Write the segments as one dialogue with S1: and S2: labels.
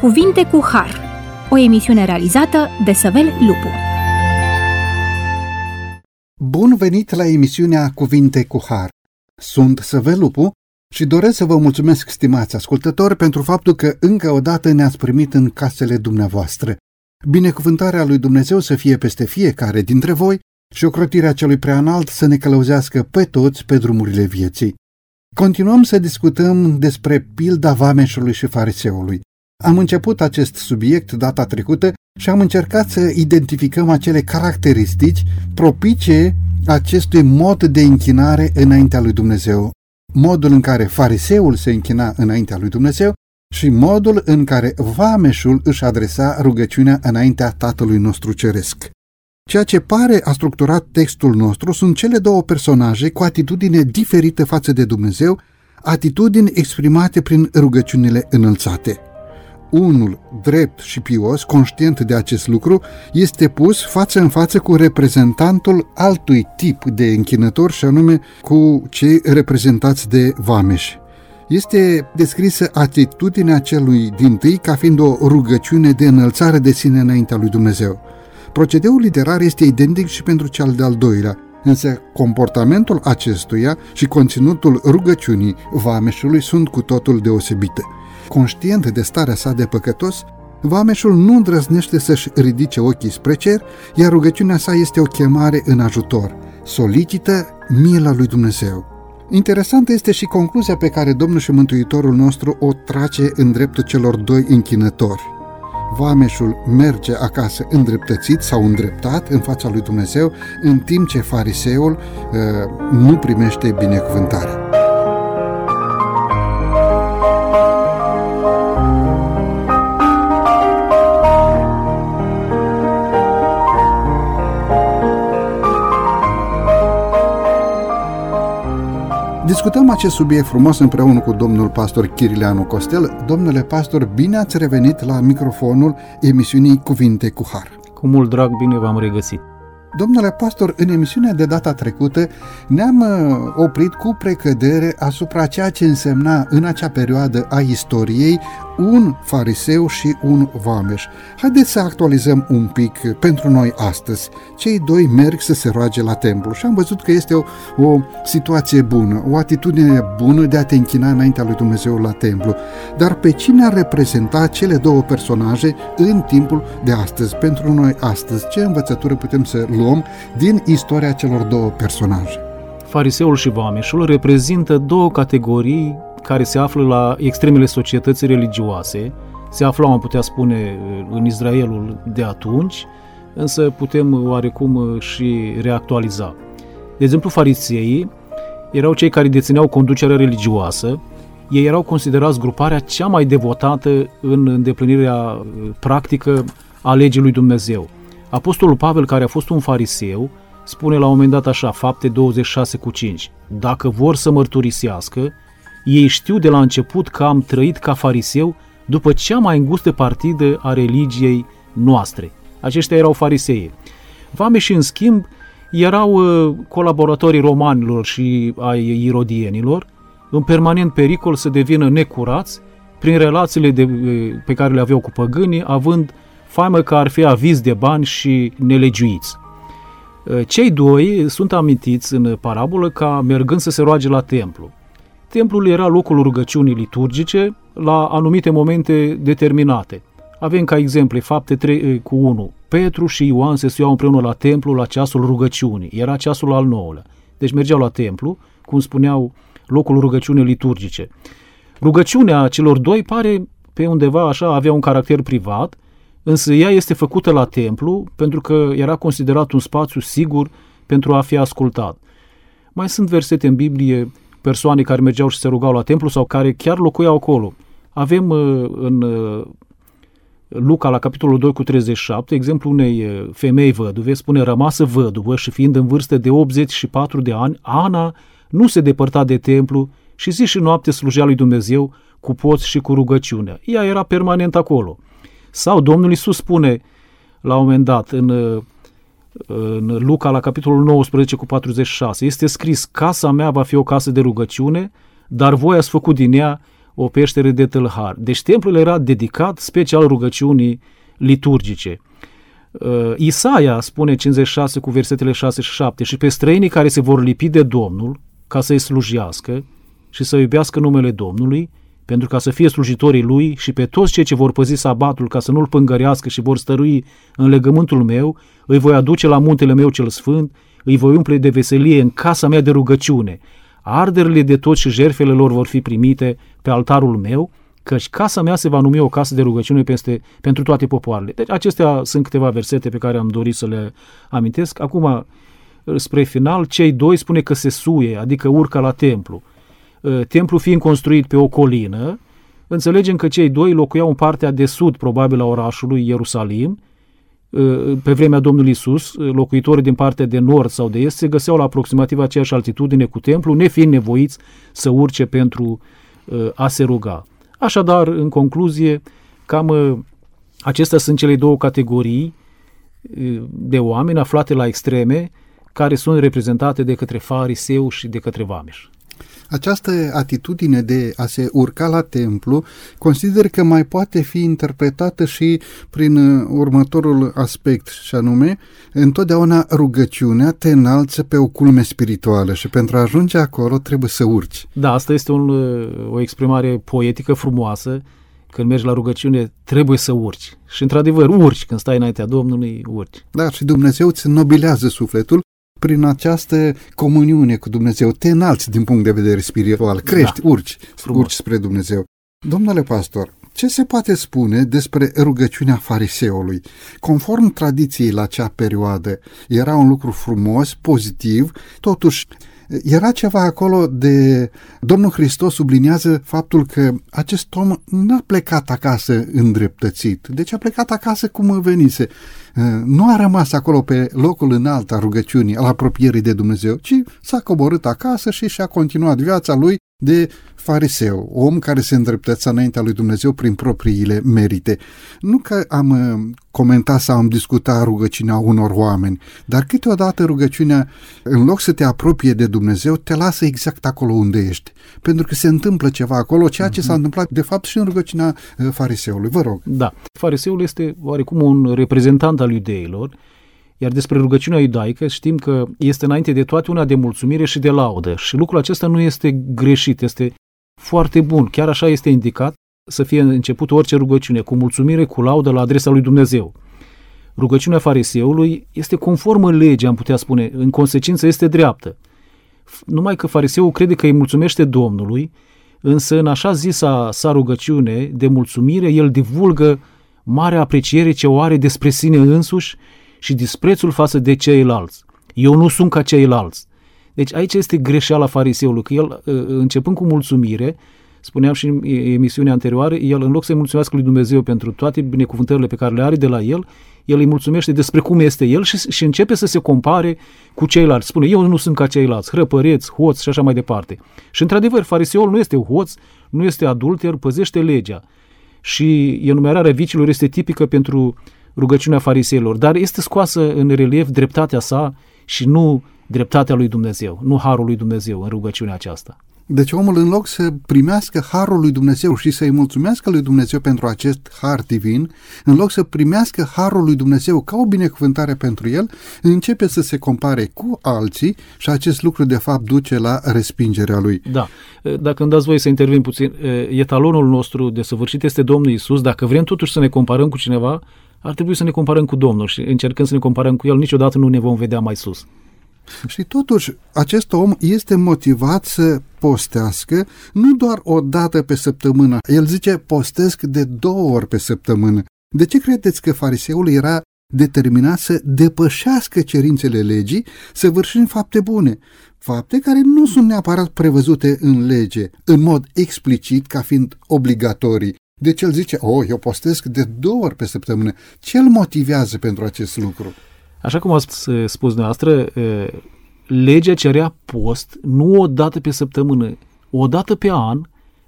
S1: Cuvinte cu Har, o emisiune realizată de Săvel Lupu.
S2: Bun venit la emisiunea Cuvinte cu Har. Sunt Săvel Lupu și doresc să vă mulțumesc, stimați ascultători, pentru faptul că încă o dată ne-ați primit în casele dumneavoastră. Binecuvântarea lui Dumnezeu să fie peste fiecare dintre voi și ocrotirea celui preanalt să ne călăuzească pe toți pe drumurile vieții. Continuăm să discutăm despre pilda vameșului și fariseului. Am început acest subiect data trecută și am încercat să identificăm acele caracteristici propice acestui mod de închinare înaintea lui Dumnezeu. Modul în care fariseul se închina înaintea lui Dumnezeu și modul în care vameșul își adresa rugăciunea înaintea Tatălui nostru Ceresc. Ceea ce pare a structurat textul nostru sunt cele două personaje cu atitudine diferită față de Dumnezeu, atitudini exprimate prin rugăciunile înălțate. Unul drept și pios, conștient de acest lucru, este pus față în față cu reprezentantul altui tip de închinător și anume cu cei reprezentați de vameși. Este descrisă atitudinea celui din tâi ca fiind o rugăciune de înălțare de sine înaintea lui Dumnezeu. Procedeul literar este identic și pentru cel de-al doilea, însă comportamentul acestuia și conținutul rugăciunii vameșului sunt cu totul deosebite. Conștient de starea sa de păcătos, vameșul nu îndrăznește să-și ridice ochii spre cer, iar rugăciunea sa este o chemare în ajutor. Solicită mila lui Dumnezeu. Interesantă este și concluzia pe care Domnul și Mântuitorul nostru o trage în dreptul celor doi închinători vameșul merge acasă îndreptățit sau îndreptat în fața lui Dumnezeu, în timp ce fariseul uh, nu primește binecuvântarea. Discutăm acest subiect frumos împreună cu domnul pastor Chirileanu Costel. Domnule pastor, bine ați revenit la microfonul emisiunii Cuvinte cu Har.
S3: Cu mult drag, bine v-am regăsit.
S2: Domnule pastor, în emisiunea de data trecută ne-am uh, oprit cu precădere asupra ceea ce însemna în acea perioadă a istoriei un fariseu și un vameș. Haideți să actualizăm un pic pentru noi astăzi. Cei doi merg să se roage la templu și am văzut că este o, o situație bună, o atitudine bună de a te închina înaintea lui Dumnezeu la templu. Dar pe cine ar reprezenta cele două personaje în timpul de astăzi? Pentru noi astăzi, ce învățătură putem să luăm din istoria celor două personaje?
S3: Fariseul și vameșul reprezintă două categorii care se află la extremele societății religioase, se aflau, am putea spune, în Israelul de atunci, însă putem oarecum și reactualiza. De exemplu, fariseii erau cei care dețineau conducerea religioasă, ei erau considerați gruparea cea mai devotată în îndeplinirea practică a legii lui Dumnezeu. Apostolul Pavel, care a fost un fariseu, spune la un moment dat așa, fapte 26 cu 5, dacă vor să mărturisească, ei știu de la început că am trăit ca fariseu după cea mai îngustă partidă a religiei noastre. Aceștia erau farisei. și în schimb, erau uh, colaboratorii romanilor și ai irodienilor, în permanent pericol să devină necurați prin relațiile de, uh, pe care le aveau cu păgânii, având faimă că ar fi aviz de bani și nelegiuiți. Uh, cei doi sunt amintiți în parabolă ca mergând să se roage la templu. Templul era locul rugăciunii liturgice la anumite momente determinate. Avem ca exemple fapte 3 eh, cu 1. Petru și Ioan se suiau împreună la templu la ceasul rugăciunii. Era ceasul al nouălea. Deci mergeau la templu, cum spuneau, locul rugăciunii liturgice. Rugăciunea celor doi pare pe undeva așa avea un caracter privat, însă ea este făcută la templu pentru că era considerat un spațiu sigur pentru a fi ascultat. Mai sunt versete în Biblie persoane care mergeau și se rugau la templu sau care chiar locuiau acolo. Avem uh, în uh, Luca, la capitolul 2 cu 37, exemplu unei uh, femei văduve, spune rămasă văduvă și fiind în vârstă de 84 de ani, Ana nu se depărta de templu și zi și noapte slujea lui Dumnezeu cu poți și cu rugăciunea. Ea era permanent acolo. Sau Domnul Iisus spune la un moment dat în în Luca la capitolul 19 cu 46, este scris, casa mea va fi o casă de rugăciune, dar voi ați făcut din ea o peșteră de tâlhar. Deci templul era dedicat special rugăciunii liturgice. Uh, Isaia spune 56 cu versetele 6 și 7 și pe străinii care se vor lipi de Domnul ca să-i slujească și să iubească numele Domnului, pentru ca să fie slujitorii lui și pe toți cei ce vor păzi sabatul ca să nu-l pângărească și vor stărui în legământul meu, îi voi aduce la muntele meu cel sfânt, îi voi umple de veselie în casa mea de rugăciune. Arderile de toți și jerfele lor vor fi primite pe altarul meu, căci casa mea se va numi o casă de rugăciune peste, pentru toate popoarele. Deci acestea sunt câteva versete pe care am dorit să le amintesc. Acum, spre final, cei doi spune că se suie, adică urcă la templu. Ă, templu fiind construit pe o colină, înțelegem că cei doi locuiau în partea de sud, probabil, a orașului Ierusalim, ă, pe vremea Domnului Isus, locuitorii din partea de nord sau de est se găseau la aproximativ aceeași altitudine cu templu, nefiind nevoiți să urce pentru ă, a se ruga. Așadar, în concluzie, cam acestea sunt cele două categorii de oameni aflate la extreme, care sunt reprezentate de către fariseu și de către vameș.
S2: Această atitudine de a se urca la templu consider că mai poate fi interpretată și prin uh, următorul aspect, și anume, întotdeauna rugăciunea te înalță pe o culme spirituală și pentru a ajunge acolo trebuie să urci.
S3: Da, asta este un, uh, o exprimare poetică frumoasă. Când mergi la rugăciune, trebuie să urci. Și, într-adevăr, urci. Când stai înaintea Domnului, urci.
S2: Da, și Dumnezeu îți nobilează sufletul prin această comuniune cu Dumnezeu, te înalți din punct de vedere spiritual, crești, da. urci, Frumos. urci spre Dumnezeu. Domnule pastor, ce se poate spune despre rugăciunea fariseului? Conform tradiției la acea perioadă, era un lucru frumos, pozitiv, totuși era ceva acolo de... Domnul Hristos subliniază faptul că acest om n-a plecat acasă îndreptățit, deci a plecat acasă cum venise. Nu a rămas acolo pe locul înalt al rugăciunii, al apropierii de Dumnezeu, ci s-a coborât acasă și și-a continuat viața lui de fariseu, om care se îndreptăța înaintea lui Dumnezeu prin propriile merite. Nu că am uh, comentat sau am discutat rugăciunea unor oameni, dar câteodată rugăciunea, în loc să te apropie de Dumnezeu, te lasă exact acolo unde ești. Pentru că se întâmplă ceva acolo, ceea ce s-a mhm. întâmplat de fapt și în rugăciunea uh, fariseului. Vă rog.
S3: Da. Fariseul este oarecum un reprezentant al iudeilor, iar despre rugăciunea iudaică știm că este înainte de toate una de mulțumire și de laudă. Și lucrul acesta nu este greșit, este foarte bun. Chiar așa este indicat să fie început orice rugăciune, cu mulțumire, cu laudă la adresa lui Dumnezeu. Rugăciunea fariseului este conformă legii, am putea spune, în consecință este dreaptă. Numai că fariseul crede că îi mulțumește Domnului, însă în așa zisa sa rugăciune de mulțumire, el divulgă marea apreciere ce o are despre sine însuși și disprețul față de ceilalți. Eu nu sunt ca ceilalți. Deci aici este greșeala fariseului, că el, ă, începând cu mulțumire, spuneam și în emisiunea anterioară, el în loc să-i mulțumească lui Dumnezeu pentru toate binecuvântările pe care le are de la el, el îi mulțumește despre cum este el și, și începe să se compare cu ceilalți. Spune, eu nu sunt ca ceilalți, hrăpăreți, hoți și așa mai departe. Și într-adevăr, fariseul nu este hoț, nu este adulter, păzește legea. Și enumerarea vicilor este tipică pentru rugăciunea fariseilor, dar este scoasă în relief dreptatea sa și nu dreptatea lui Dumnezeu, nu harul lui Dumnezeu în rugăciunea aceasta.
S2: Deci omul în loc să primească harul lui Dumnezeu și să-i mulțumească lui Dumnezeu pentru acest har divin, în loc să primească harul lui Dumnezeu ca o binecuvântare pentru el, începe să se compare cu alții și acest lucru de fapt duce la respingerea lui.
S3: Da. Dacă îmi dați voie să intervin puțin, etalonul nostru de săvârșit este Domnul Isus. Dacă vrem totuși să ne comparăm cu cineva, ar trebui să ne comparăm cu Domnul și încercând să ne comparăm cu El, niciodată nu ne vom vedea mai sus.
S2: Și totuși, acest om este motivat să postească nu doar o dată pe săptămână. El zice, postesc de două ori pe săptămână. De ce credeți că fariseul era determinat să depășească cerințele legii, să vârșind fapte bune, fapte care nu sunt neapărat prevăzute în lege, în mod explicit ca fiind obligatorii, deci el zice, oh, eu postesc de două ori pe săptămână. Ce îl motivează pentru acest lucru?
S3: Așa cum a spus dumneavoastră, legea cerea post nu o dată pe săptămână, o dată pe an,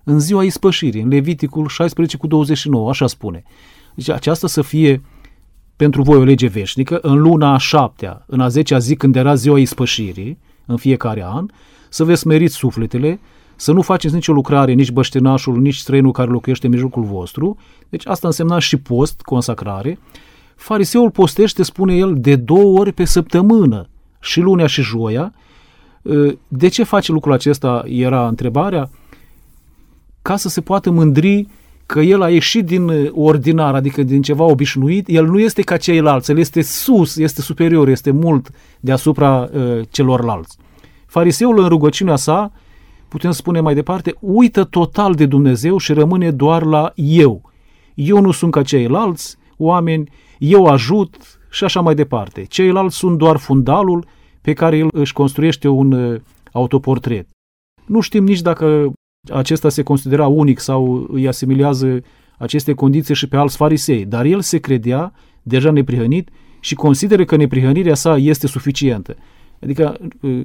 S3: în ziua ispășirii, în Leviticul 16 cu 29, așa spune. Deci aceasta să fie pentru voi o lege veșnică, în luna a șaptea, în a zecea zi când era ziua ispășirii, în fiecare an, să vă smeriți sufletele, să nu faceți nicio lucrare, nici băștenașul, nici străinul care locuiește în mijlocul vostru. Deci asta însemna și post, consacrare. Fariseul postește, spune el, de două ori pe săptămână, și lunea și joia. De ce face lucrul acesta, era întrebarea, ca să se poată mândri că el a ieșit din ordinar, adică din ceva obișnuit, el nu este ca ceilalți, el este sus, este superior, este mult deasupra uh, celorlalți. Fariseul în rugăciunea sa, putem spune mai departe, uită total de Dumnezeu și rămâne doar la eu. Eu nu sunt ca ceilalți oameni, eu ajut și așa mai departe. Ceilalți sunt doar fundalul pe care el își construiește un uh, autoportret. Nu știm nici dacă acesta se considera unic sau îi asimilează aceste condiții și pe alți farisei, dar el se credea deja neprihănit și consideră că neprihănirea sa este suficientă. Adică, uh,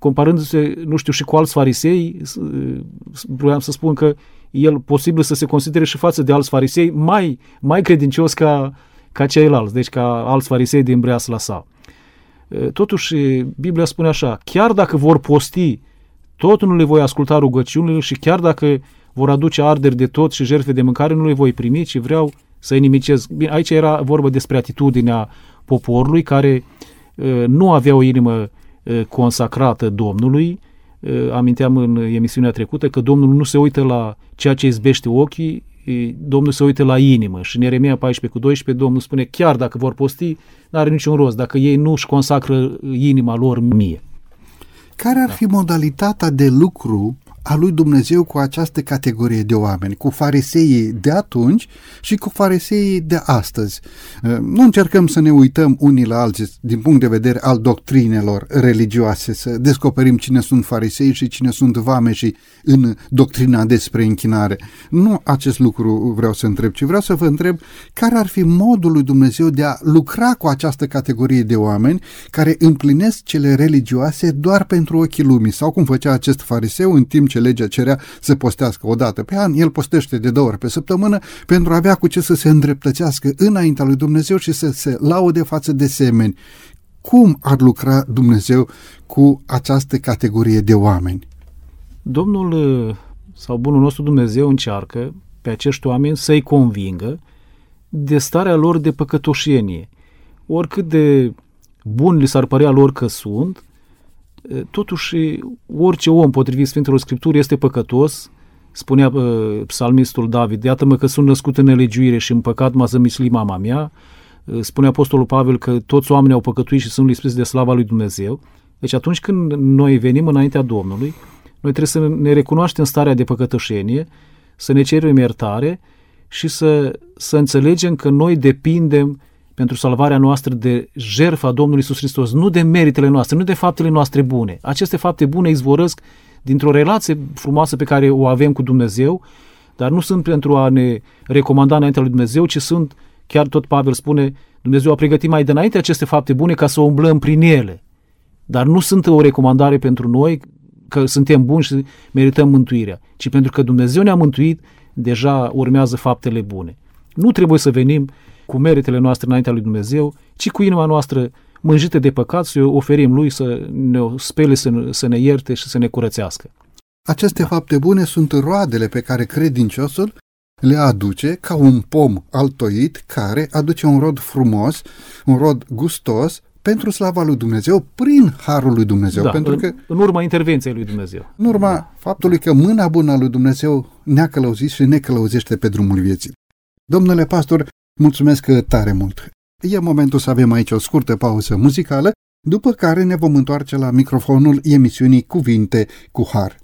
S3: comparându-se, nu știu, și cu alți farisei, uh, vreau să spun că el posibil să se considere și față de alți farisei mai, mai credincios ca, ca ceilalți, deci ca alți farisei din breasla sa. Uh, totuși, Biblia spune așa, chiar dacă vor posti tot nu le voi asculta rugăciunile și chiar dacă vor aduce arderi de tot și jertfe de mâncare, nu le voi primi, ci vreau să inimicez. Bine, aici era vorba despre atitudinea poporului care uh, nu avea o inimă uh, consacrată Domnului. Uh, aminteam în emisiunea trecută că Domnul nu se uită la ceea ce izbește ochii, Domnul se uită la inimă și în Ieremia 14 cu 12 Domnul spune chiar dacă vor posti, n-are niciun rost dacă ei nu își consacră inima lor mie.
S2: Care ar da. fi modalitatea de lucru a lui Dumnezeu cu această categorie de oameni, cu fariseii de atunci și cu fariseii de astăzi. Uh, nu încercăm să ne uităm unii la alții din punct de vedere al doctrinelor religioase, să descoperim cine sunt farisei și cine sunt vame și în doctrina despre închinare. Nu acest lucru vreau să întreb, ci vreau să vă întreb care ar fi modul lui Dumnezeu de a lucra cu această categorie de oameni care împlinesc cele religioase doar pentru ochii lumii sau cum făcea acest fariseu în timp ce legea cerea să postească o dată pe an, el postește de două ori pe săptămână pentru a avea cu ce să se îndreptățească înaintea lui Dumnezeu și să se laude față de semeni. Cum ar lucra Dumnezeu cu această categorie de oameni?
S3: Domnul sau bunul nostru Dumnezeu încearcă pe acești oameni să-i convingă de starea lor de păcătoșenie. Oricât de bun li s-ar părea lor că sunt, totuși orice om potrivit Sfintelor Scripturi este păcătos, spunea uh, psalmistul David, iată-mă că sunt născut în nelegiuire și în păcat m-a zămisli mama mea, uh, spunea Apostolul Pavel că toți oamenii au păcătuit și sunt lispiți de slava lui Dumnezeu. Deci atunci când noi venim înaintea Domnului, noi trebuie să ne recunoaștem starea de păcătășenie, să ne cerem iertare și să, să înțelegem că noi depindem pentru salvarea noastră de jertfa Domnului Isus Hristos, nu de meritele noastre, nu de faptele noastre bune. Aceste fapte bune izvorăsc dintr-o relație frumoasă pe care o avem cu Dumnezeu, dar nu sunt pentru a ne recomanda înaintea lui Dumnezeu, ci sunt, chiar tot Pavel spune, Dumnezeu a pregătit mai dinainte aceste fapte bune ca să o umblăm prin ele. Dar nu sunt o recomandare pentru noi că suntem buni și merităm mântuirea, ci pentru că Dumnezeu ne-a mântuit, deja urmează faptele bune. Nu trebuie să venim cu meritele noastre înaintea lui Dumnezeu, ci cu inima noastră mânjită de păcat să oferim lui să ne spele, să, să ne ierte și să ne curățească.
S2: Aceste da. fapte bune sunt roadele pe care credinciosul le aduce ca un pom altoit care aduce un rod frumos, un rod gustos pentru slava lui Dumnezeu, prin harul lui Dumnezeu.
S3: Da,
S2: pentru
S3: în,
S2: că,
S3: în urma intervenției lui Dumnezeu.
S2: În urma da. faptului că mâna bună a lui Dumnezeu ne-a călăuzit și ne călăuzește pe drumul vieții. Domnule pastor, Mulțumesc tare mult! E momentul să avem aici o scurtă pauză muzicală, după care ne vom întoarce la microfonul emisiunii Cuvinte cu Har.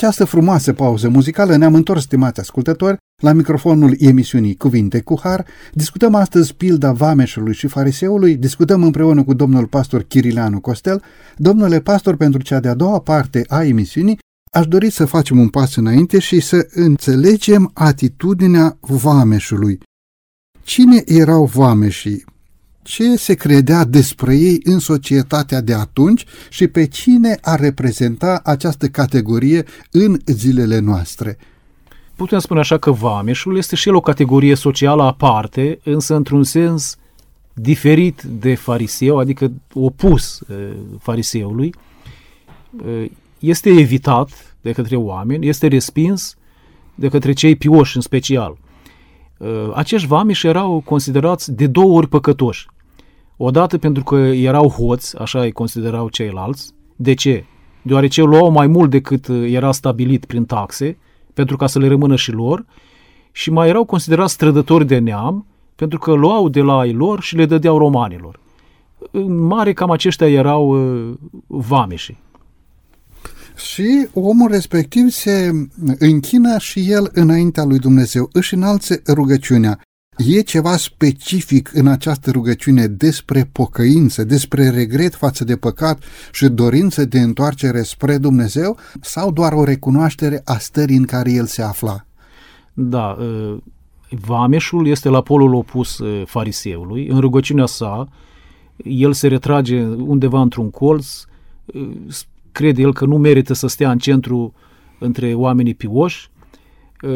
S2: Această frumoasă pauză muzicală ne-am întors, stimați ascultători, la microfonul emisiunii Cuvinte cu Har. Discutăm astăzi pilda vameșului și fariseului, discutăm împreună cu domnul pastor Chirileanu Costel. Domnule pastor, pentru cea de-a doua parte a emisiunii, aș dori să facem un pas înainte și să înțelegem atitudinea vameșului. Cine erau vameșii? Ce se credea despre ei în societatea de atunci și pe cine ar reprezenta această categorie în zilele noastre.
S3: Putem spune așa că vameșul este și el o categorie socială aparte, însă într-un sens diferit de fariseu, adică opus fariseului. Este evitat de către oameni, este respins de către cei pioși în special. Acești vameși erau considerați de două ori păcătoși. Odată pentru că erau hoți, așa îi considerau ceilalți. De ce? Deoarece luau mai mult decât uh, era stabilit prin taxe, pentru ca să le rămână și lor, și mai erau considerați strădători de neam, pentru că luau de la ei lor și le dădeau romanilor. În mare, cam aceștia erau uh, vameșii.
S2: Și omul respectiv se închină și el înaintea lui Dumnezeu, își înalțe rugăciunea. E ceva specific în această rugăciune despre pocăință, despre regret față de păcat și dorință de întoarcere spre Dumnezeu sau doar o recunoaștere a stării în care el se afla?
S3: Da, ă, vameșul este la polul opus ă, fariseului. În rugăciunea sa, el se retrage undeva într-un colț, ă, crede el că nu merită să stea în centru între oamenii pioși.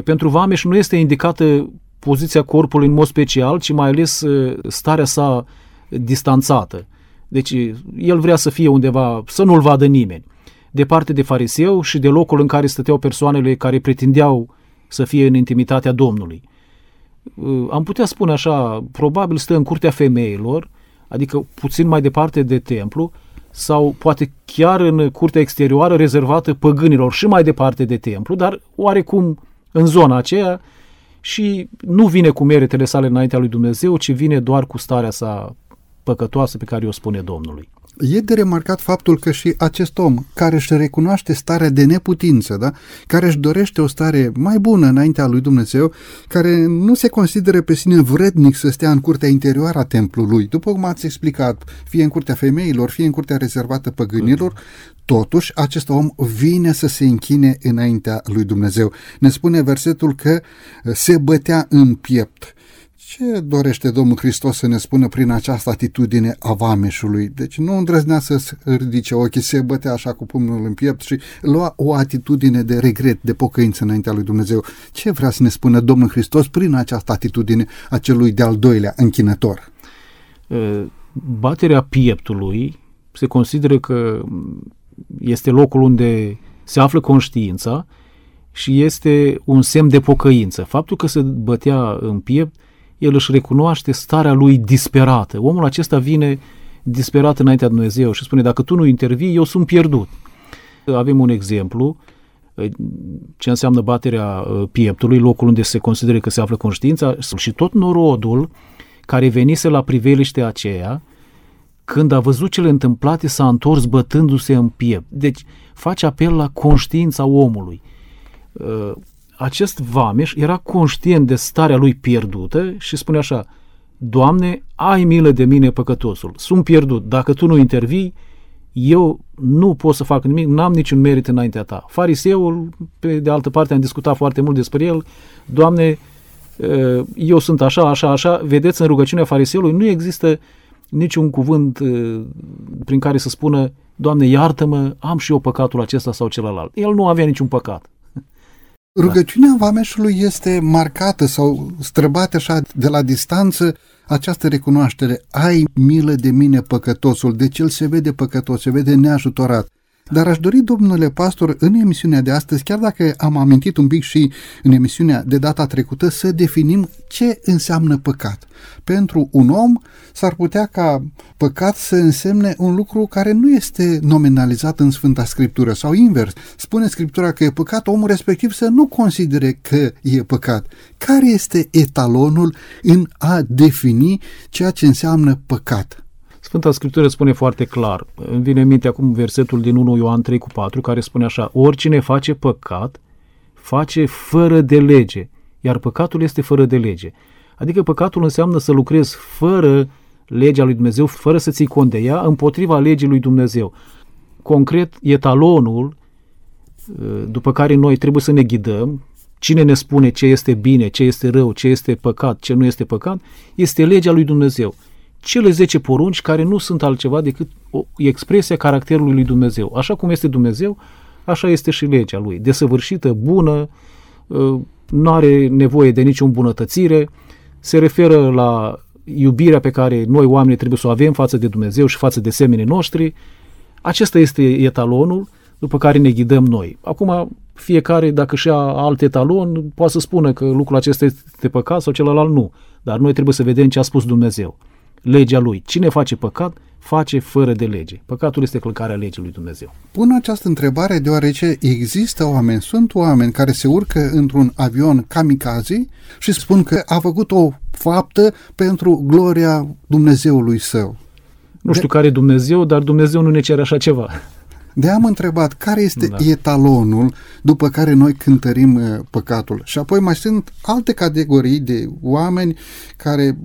S3: Pentru vameș nu este indicată poziția corpului în mod special, ci mai ales uh, starea sa distanțată. Deci el vrea să fie undeva, să nu-l vadă nimeni. Departe de fariseu și de locul în care stăteau persoanele care pretindeau să fie în intimitatea Domnului. Uh, am putea spune așa, probabil stă în curtea femeilor, adică puțin mai departe de templu, sau poate chiar în curtea exterioară rezervată păgânilor și mai departe de templu, dar oarecum în zona aceea și nu vine cu meritele sale înaintea lui Dumnezeu, ci vine doar cu starea sa păcătoasă pe care o spune Domnului.
S2: E de remarcat faptul că și acest om care își recunoaște starea de neputință, da? care își dorește o stare mai bună înaintea lui Dumnezeu, care nu se consideră pe sine vrednic să stea în curtea interioară a templului, după cum ați explicat, fie în curtea femeilor, fie în curtea rezervată păgânilor, totuși acest om vine să se închine înaintea lui Dumnezeu. Ne spune versetul că se bătea în piept. Ce dorește Domnul Hristos să ne spună prin această atitudine a vameșului? Deci nu îndrăznea să ridice ochii, se bătea așa cu pumnul în piept și lua o atitudine de regret, de pocăință înaintea lui Dumnezeu. Ce vrea să ne spună Domnul Hristos prin această atitudine a celui de-al doilea închinător?
S3: Baterea pieptului se consideră că este locul unde se află conștiința și este un semn de pocăință. Faptul că se bătea în piept el își recunoaște starea lui disperată. Omul acesta vine disperat înaintea Dumnezeu și spune, dacă tu nu intervii, eu sunt pierdut. Avem un exemplu, ce înseamnă baterea uh, pieptului, locul unde se consideră că se află conștiința și tot norodul care venise la priveliște aceea, când a văzut cele întâmplate, s-a întors bătându-se în piept. Deci face apel la conștiința omului. Uh, acest vameș era conștient de starea lui pierdută și spune așa, Doamne, ai milă de mine păcătosul, sunt pierdut, dacă Tu nu intervii, eu nu pot să fac nimic, n-am niciun merit înaintea Ta. Fariseul, pe de altă parte, am discutat foarte mult despre el, Doamne, ă, eu sunt așa, așa, așa, vedeți, în rugăciunea fariseului nu există niciun cuvânt ă, prin care să spună, Doamne, iartă-mă, am și eu păcatul acesta sau celălalt. El nu avea niciun păcat.
S2: Rugăciunea vameșului este marcată sau străbate așa de la distanță această recunoaștere. Ai milă de mine păcătosul, deci el se vede păcătos, se vede neajutorat. Dar aș dori, domnule pastor, în emisiunea de astăzi, chiar dacă am amintit un pic și în emisiunea de data trecută, să definim ce înseamnă păcat. Pentru un om s-ar putea ca păcat să însemne un lucru care nu este nominalizat în Sfânta Scriptură sau invers. Spune Scriptura că e păcat, omul respectiv să nu considere că e păcat. Care este etalonul în a defini ceea ce înseamnă păcat?
S3: Sfânta Scriptură spune foarte clar, îmi vine în minte acum versetul din 1 Ioan 3 cu 4, care spune așa, oricine face păcat, face fără de lege, iar păcatul este fără de lege. Adică păcatul înseamnă să lucrezi fără legea lui Dumnezeu, fără să ții cont de ea, împotriva legii lui Dumnezeu. Concret, etalonul după care noi trebuie să ne ghidăm, cine ne spune ce este bine, ce este rău, ce este păcat, ce nu este păcat, este legea lui Dumnezeu cele 10 porunci care nu sunt altceva decât o expresie a caracterului lui Dumnezeu. Așa cum este Dumnezeu, așa este și legea lui. Desăvârșită, bună, ă, nu are nevoie de nicio îmbunătățire, se referă la iubirea pe care noi oamenii trebuie să o avem față de Dumnezeu și față de semenii noștri. Acesta este etalonul după care ne ghidăm noi. Acum, fiecare, dacă și-a alt etalon, poate să spună că lucrul acesta este păcat sau celălalt nu. Dar noi trebuie să vedem ce a spus Dumnezeu legea lui. Cine face păcat, face fără de lege. Păcatul este călcarea legii lui Dumnezeu.
S2: Pun această întrebare deoarece există oameni, sunt oameni care se urcă într-un avion kamikaze și spun că a făcut o faptă pentru gloria Dumnezeului său.
S3: Nu știu de... care Dumnezeu, dar Dumnezeu nu ne cere așa ceva.
S2: De am întrebat care este da. etalonul după care noi cântărim uh, păcatul. Și apoi mai sunt alte categorii de oameni care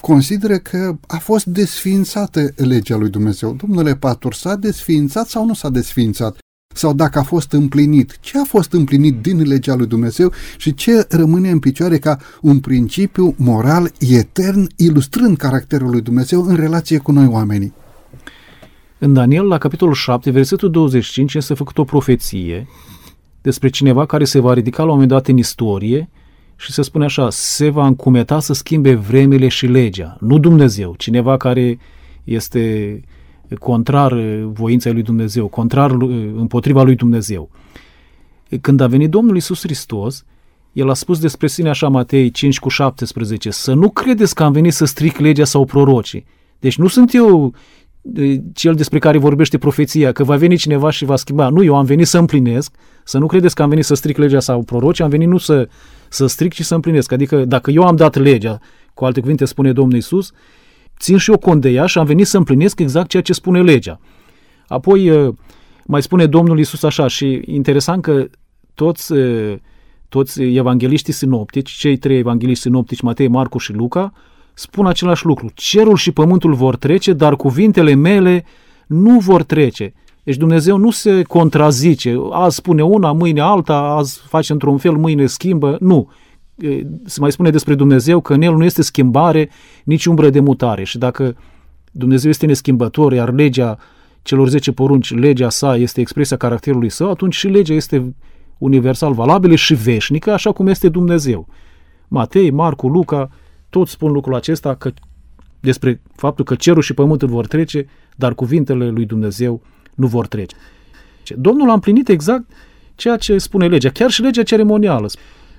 S2: consideră că a fost desființată legea lui Dumnezeu. Domnule Patur, s-a desființat sau nu s-a desființat? Sau dacă a fost împlinit, ce a fost împlinit din legea lui Dumnezeu și ce rămâne în picioare ca un principiu moral etern, ilustrând caracterul lui Dumnezeu în relație cu noi oamenii?
S3: În Daniel, la capitolul 7, versetul 25, este făcut o profeție despre cineva care se va ridica la un moment dat în istorie și se spune așa, se va încumeta să schimbe vremile și legea, nu Dumnezeu, cineva care este contrar voinței lui Dumnezeu, contrar împotriva lui Dumnezeu. Când a venit Domnul Isus Hristos, el a spus despre sine așa Matei 5 cu 17, să nu credeți că am venit să stric legea sau prorocii. Deci nu sunt eu cel despre care vorbește profeția, că va veni cineva și va schimba. Nu, eu am venit să împlinesc, să nu credeți că am venit să stric legea sau proroci, am venit nu să, să stric, ci să împlinesc. Adică dacă eu am dat legea, cu alte cuvinte spune Domnul Isus, țin și eu cont de ea și am venit să împlinesc exact ceea ce spune legea. Apoi uh, mai spune Domnul Isus așa și interesant că toți, uh, toți evangeliștii sinoptici, cei trei evangeliști sinoptici, Matei, Marcu și Luca, spun același lucru. Cerul și pământul vor trece, dar cuvintele mele nu vor trece. Deci Dumnezeu nu se contrazice. Azi spune una, mâine alta, azi face într-un fel, mâine schimbă. Nu. Se mai spune despre Dumnezeu că în El nu este schimbare, nici umbră de mutare. Și dacă Dumnezeu este neschimbător, iar legea celor 10 porunci, legea sa este expresia caracterului său, atunci și legea este universal valabilă și veșnică, așa cum este Dumnezeu. Matei, Marcu, Luca, toți spun lucrul acesta că despre faptul că cerul și pământul vor trece, dar cuvintele lui Dumnezeu nu vor trece. Domnul a împlinit exact ceea ce spune legea, chiar și legea ceremonială.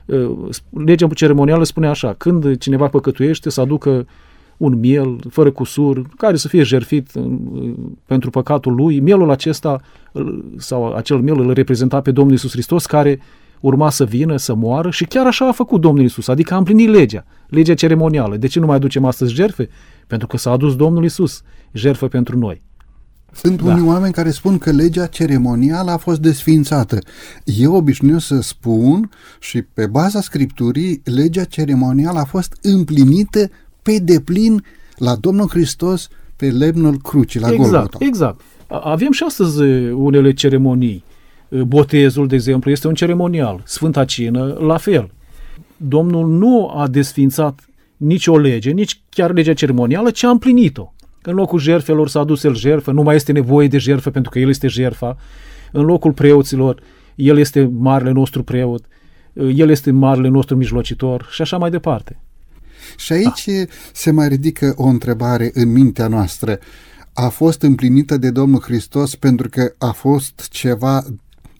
S3: Uh, legea ceremonială spune așa, când cineva păcătuiește să aducă un miel fără cusur, care să fie jerfit uh, pentru păcatul lui, mielul acesta sau acel miel îl reprezenta pe Domnul Isus Hristos care urma să vină, să moară și chiar așa a făcut Domnul Isus, adică a împlinit legea, legea ceremonială. De ce nu mai aducem astăzi jerfe? Pentru că s-a adus Domnul Isus, jerfă pentru noi.
S2: Sunt da. unii oameni care spun că legea ceremonială a fost desfințată. Eu obișnuiesc să spun și pe baza Scripturii, legea ceremonială a fost împlinită pe deplin la Domnul Hristos pe lemnul crucii, la
S3: exact,
S2: Golgota.
S3: Exact. Avem și astăzi unele ceremonii. Botezul, de exemplu, este un ceremonial. Sfânta Cină, la fel. Domnul nu a desfințat nici o lege, nici chiar legea ceremonială, ci a împlinit-o. În locul jerfelor s-a adus el jerfă, nu mai este nevoie de jerfă pentru că el este jerfa. În locul preoților, el este marele nostru preot. El este marele nostru mijlocitor și așa mai departe.
S2: Și aici da. se mai ridică o întrebare în mintea noastră. A fost împlinită de Domnul Hristos pentru că a fost ceva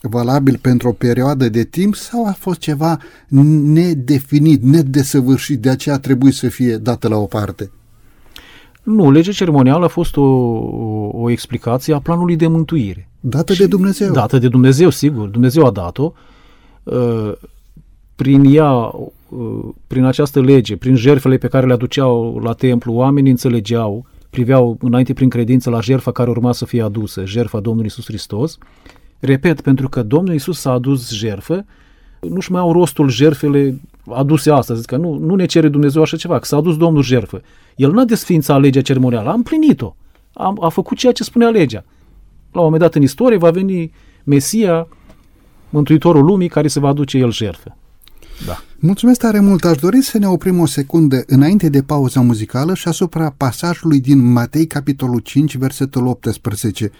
S2: valabil pentru o perioadă de timp sau a fost ceva nedefinit, nedesăvârșit, de aceea trebuie să fie dată la o parte?
S3: Nu, legea ceremonială a fost o, o, o explicație a planului de mântuire.
S2: Dată de Dumnezeu.
S3: Dată de Dumnezeu, sigur. Dumnezeu a dat-o. Uh, prin ea, uh, prin această lege, prin jertfele pe care le aduceau la templu, oamenii înțelegeau, priveau înainte prin credință la jertfa care urma să fie adusă, jertfa Domnului Isus Hristos. Repet, pentru că Domnul Isus a adus jertfă, nu-și mai au rostul jertfele aduse astăzi, că nu, nu ne cere Dumnezeu așa ceva, că s-a adus Domnul jertfă. El n-a desfințat legea ceremonială, a împlinit-o. A, a făcut ceea ce spunea legea. La un moment dat în istorie va veni Mesia, Mântuitorul lumii, care se va aduce el jertfă. Da.
S2: Mulțumesc tare mult. Aș dori să ne oprim o secundă înainte de pauza muzicală și asupra pasajului din Matei, capitolul 5, versetul 18.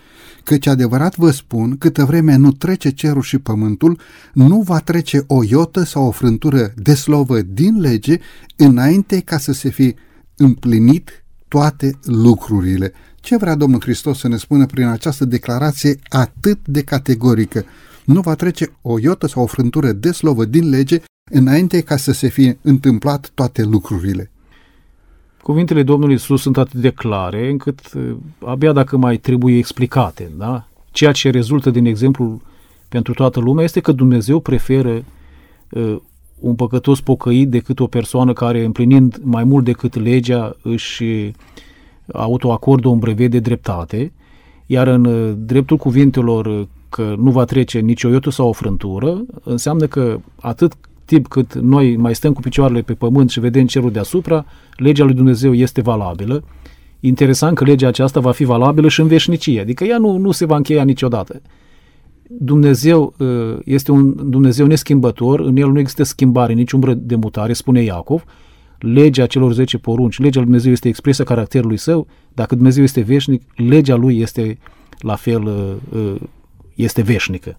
S2: Căci adevărat vă spun, câtă vreme nu trece cerul și pământul, nu va trece o iotă sau o frântură de slovă din lege înainte ca să se fi împlinit toate lucrurile. Ce vrea Domnul Hristos să ne spună prin această declarație atât de categorică? Nu va trece o iotă sau o frântură de slovă din lege înainte ca să se fie întâmplat toate lucrurile.
S3: Cuvintele Domnului Isus sunt atât de clare încât uh, abia dacă mai trebuie explicate, da? Ceea ce rezultă din exemplul pentru toată lumea este că Dumnezeu preferă uh, un păcătos pocăit decât o persoană care, împlinind mai mult decât legea, își autoacordă un brevet de dreptate, iar în uh, dreptul cuvintelor uh, că nu va trece nici o iotă sau o frântură, înseamnă că atât timp cât noi mai stăm cu picioarele pe pământ și vedem cerul deasupra, legea lui Dumnezeu este valabilă. Interesant că legea aceasta va fi valabilă și în veșnicie, adică ea nu, nu se va încheia niciodată. Dumnezeu uh, este un Dumnezeu neschimbător, în el nu există schimbare, nici umbră de mutare, spune Iacov. Legea celor 10 porunci, legea lui Dumnezeu este expresia caracterului său, dacă Dumnezeu este veșnic, legea lui este la fel, uh, uh, este veșnică.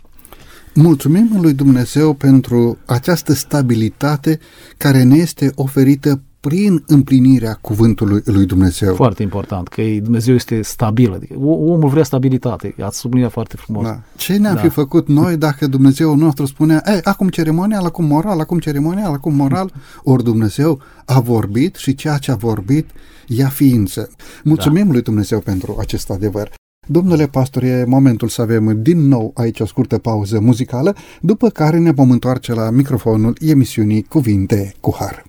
S2: Mulțumim lui Dumnezeu pentru această stabilitate care ne este oferită prin împlinirea cuvântului lui Dumnezeu.
S3: Foarte important, că Dumnezeu este stabil. Adică omul vrea stabilitate. Ați subliniat foarte frumos. Da.
S2: Ce ne-am da. fi făcut noi dacă Dumnezeu nostru spunea, Ei, acum ceremonial, acum moral, acum ceremonial, acum moral, ori Dumnezeu a vorbit și ceea ce a vorbit ia ființă. Mulțumim da. lui Dumnezeu pentru acest adevăr. Domnule pastor, e momentul să avem din nou aici o scurtă pauză muzicală, după care ne vom întoarce la microfonul emisiunii Cuvinte cu Har.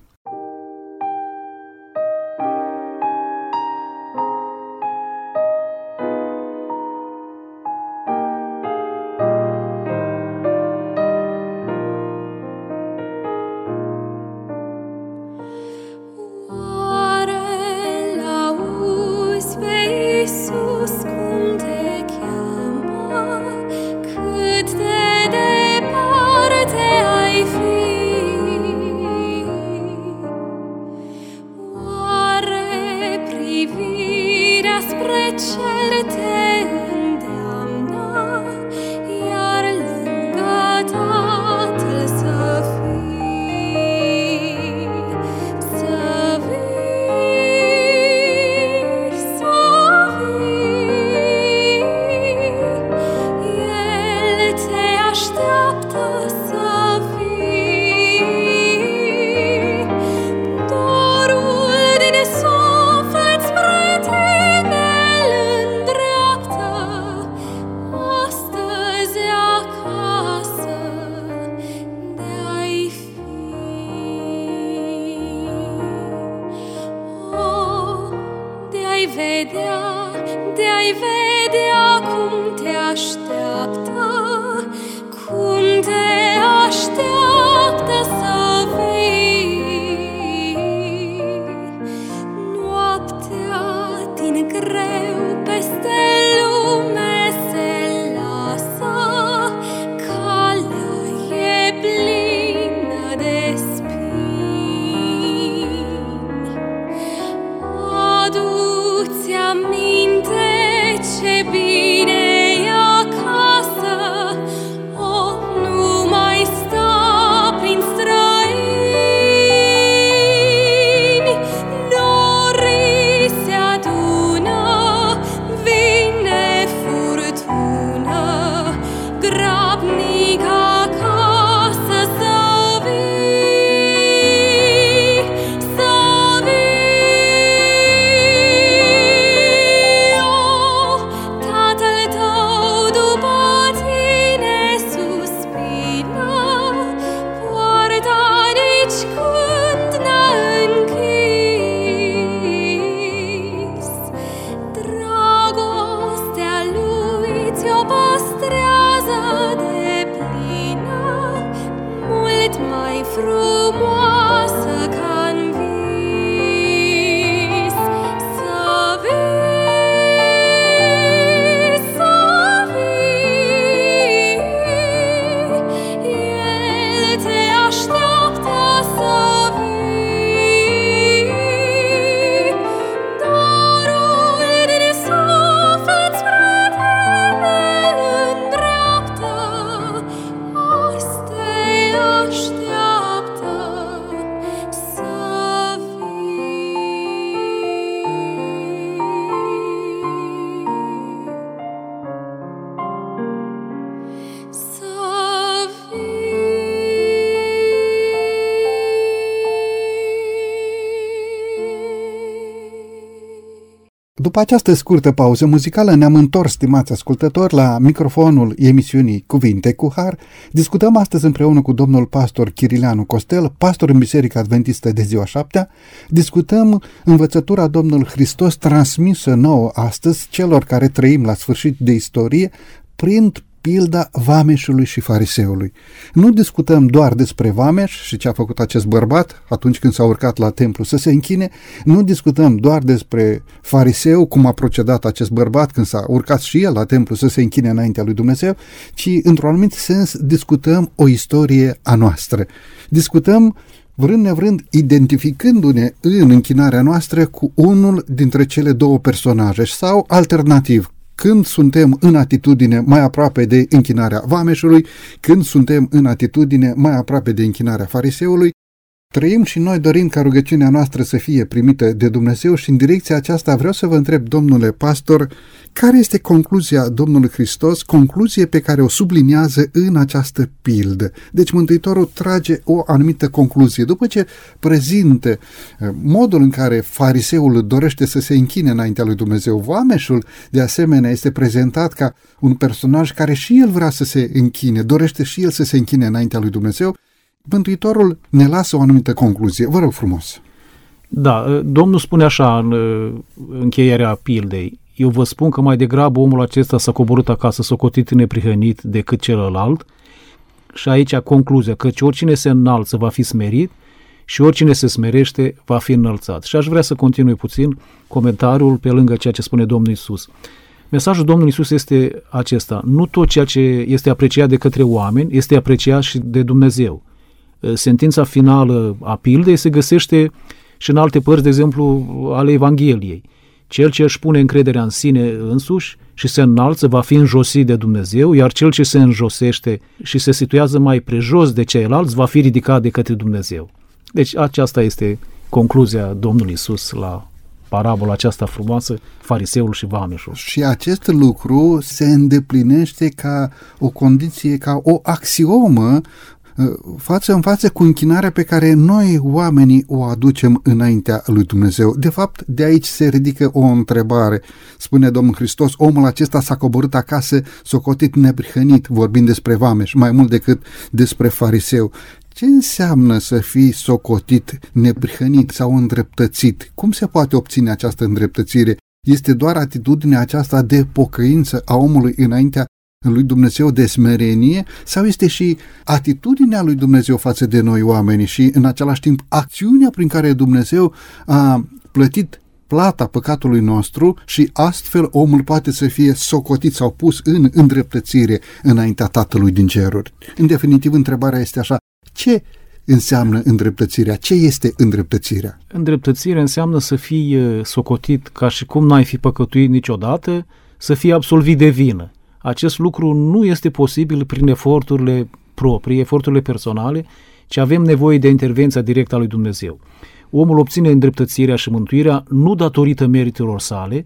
S2: După această scurtă pauză muzicală ne-am întors, stimați ascultători, la microfonul emisiunii Cuvinte cu Har. Discutăm astăzi împreună cu domnul pastor Chirileanu Costel, pastor în Biserica Adventistă de ziua șaptea. Discutăm învățătura Domnului Hristos transmisă nouă astăzi celor care trăim la sfârșit de istorie prin pilda vameșului și fariseului. Nu discutăm doar despre vameș și ce a făcut acest bărbat atunci când s-a urcat la templu să se închine, nu discutăm doar despre fariseu, cum a procedat acest bărbat când s-a urcat și el la templu să se închine înaintea lui Dumnezeu, ci într-un anumit sens discutăm o istorie a noastră. Discutăm vrând nevrând, identificându-ne în închinarea noastră cu unul dintre cele două personaje sau alternativ, când suntem în atitudine mai aproape de închinarea vameșului, când suntem în atitudine mai aproape de închinarea fariseului, Trăim și noi dorim ca rugăciunea noastră să fie primită de Dumnezeu și în direcția aceasta vreau să vă întreb, domnule pastor, care este concluzia Domnului Hristos, concluzie pe care o subliniază în această pildă. Deci Mântuitorul trage o anumită concluzie. După ce prezintă eh, modul în care fariseul dorește să se închine înaintea lui Dumnezeu, vameșul de asemenea este prezentat ca un personaj care și el vrea să se închine, dorește și el să se închine înaintea lui Dumnezeu, Mântuitorul ne lasă o anumită concluzie. Vă rog frumos.
S3: Da, Domnul spune așa în încheierea pildei. Eu vă spun că mai degrabă omul acesta s-a coborât acasă socotit neprihănit decât celălalt și aici concluzia că oricine se înalță va fi smerit și oricine se smerește va fi înălțat. Și aș vrea să continui puțin comentariul pe lângă ceea ce spune Domnul Isus. Mesajul Domnului Isus este acesta. Nu tot ceea ce este apreciat de către oameni este apreciat și de Dumnezeu. Eh, sentința finală a pildei se găsește și în alte părți, de exemplu, ale Evangheliei. Cel ce își pune încrederea în sine însuși și se înalță va fi înjosit de Dumnezeu, iar cel ce se înjosește și se situează mai prejos de ceilalți va fi ridicat de către Dumnezeu. Deci aceasta este concluzia Domnului Isus la parabola aceasta frumoasă, fariseul și vameșul.
S2: Și acest lucru se îndeplinește ca o condiție, ca o axiomă Uh, față în față cu închinarea pe care noi oamenii o aducem înaintea lui Dumnezeu. De fapt, de aici se ridică o întrebare. Spune Domnul Hristos, omul acesta s-a coborât acasă, socotit neprihănit, vorbind despre vameș, mai mult decât despre fariseu. Ce înseamnă să fii socotit, neprihănit sau îndreptățit? Cum se poate obține această îndreptățire? Este doar atitudinea aceasta de pocăință a omului înaintea lui Dumnezeu de smerenie sau este și atitudinea lui Dumnezeu față de noi oameni și în același timp acțiunea prin care Dumnezeu a plătit plata păcatului nostru și astfel omul poate să fie socotit sau pus în îndreptățire înaintea Tatălui din ceruri. În definitiv, întrebarea este așa, ce înseamnă îndreptățirea? Ce este îndreptățirea?
S3: Îndreptățirea înseamnă să fii uh, socotit ca și cum n-ai fi păcătuit niciodată, să fii absolvit de vină acest lucru nu este posibil prin eforturile proprii, eforturile personale, ci avem nevoie de intervenția directă a lui Dumnezeu. Omul obține îndreptățirea și mântuirea nu datorită meritelor sale,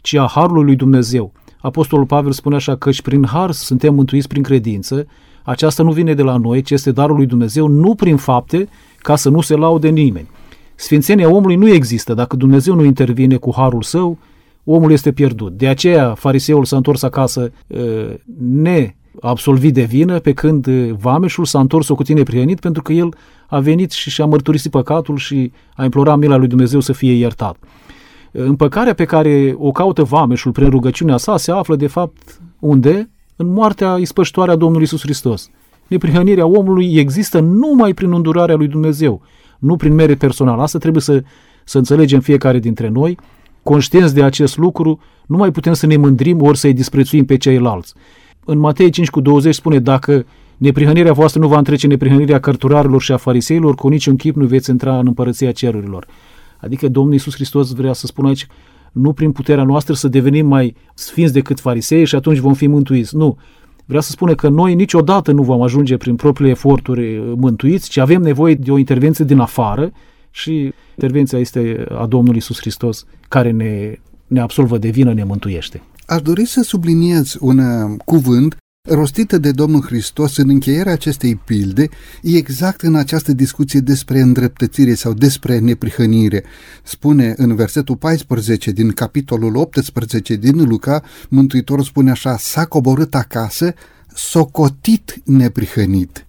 S3: ci a harului lui Dumnezeu. Apostolul Pavel spune așa că și prin har suntem mântuiți prin credință, aceasta nu vine de la noi, ci este darul lui Dumnezeu, nu prin fapte, ca să nu se laude nimeni. Sfințenia omului nu există dacă Dumnezeu nu intervine cu harul său omul este pierdut. De aceea fariseul s-a întors acasă ne absolvit de vină, pe când vameșul s-a întors cu tine prietenit pentru că el a venit și și-a mărturisit păcatul și a implorat mila lui Dumnezeu să fie iertat. Împăcarea pe care o caută vameșul prin rugăciunea sa se află de fapt unde? În moartea ispășitoare a Domnului Isus Hristos. neprihănirea omului există numai prin îndurarea lui Dumnezeu, nu prin mere personal. Asta trebuie să, să înțelegem fiecare dintre noi, conștienți de acest lucru, nu mai putem să ne mândrim ori să-i disprețuim pe ceilalți. În Matei 5 cu 20 spune, dacă neprihănirea voastră nu va întrece neprihănirea cărturarilor și a fariseilor, cu niciun chip nu veți intra în împărăția cerurilor. Adică Domnul Iisus Hristos vrea să spună aici, nu prin puterea noastră să devenim mai sfinți decât farisei și atunci vom fi mântuiți. Nu. Vrea să spună că noi niciodată nu vom ajunge prin propriile eforturi mântuiți, ci avem nevoie de o intervenție din afară și intervenția este a Domnului Isus Hristos care ne, ne absolvă de vină, ne mântuiește.
S2: Aș dori să subliniez un uh, cuvânt rostită de Domnul Hristos în încheierea acestei pilde, e exact în această discuție despre îndreptățire sau despre neprihănire. Spune în versetul 14 din capitolul 18 din Luca, Mântuitorul spune așa, s-a coborât acasă, socotit neprihănit.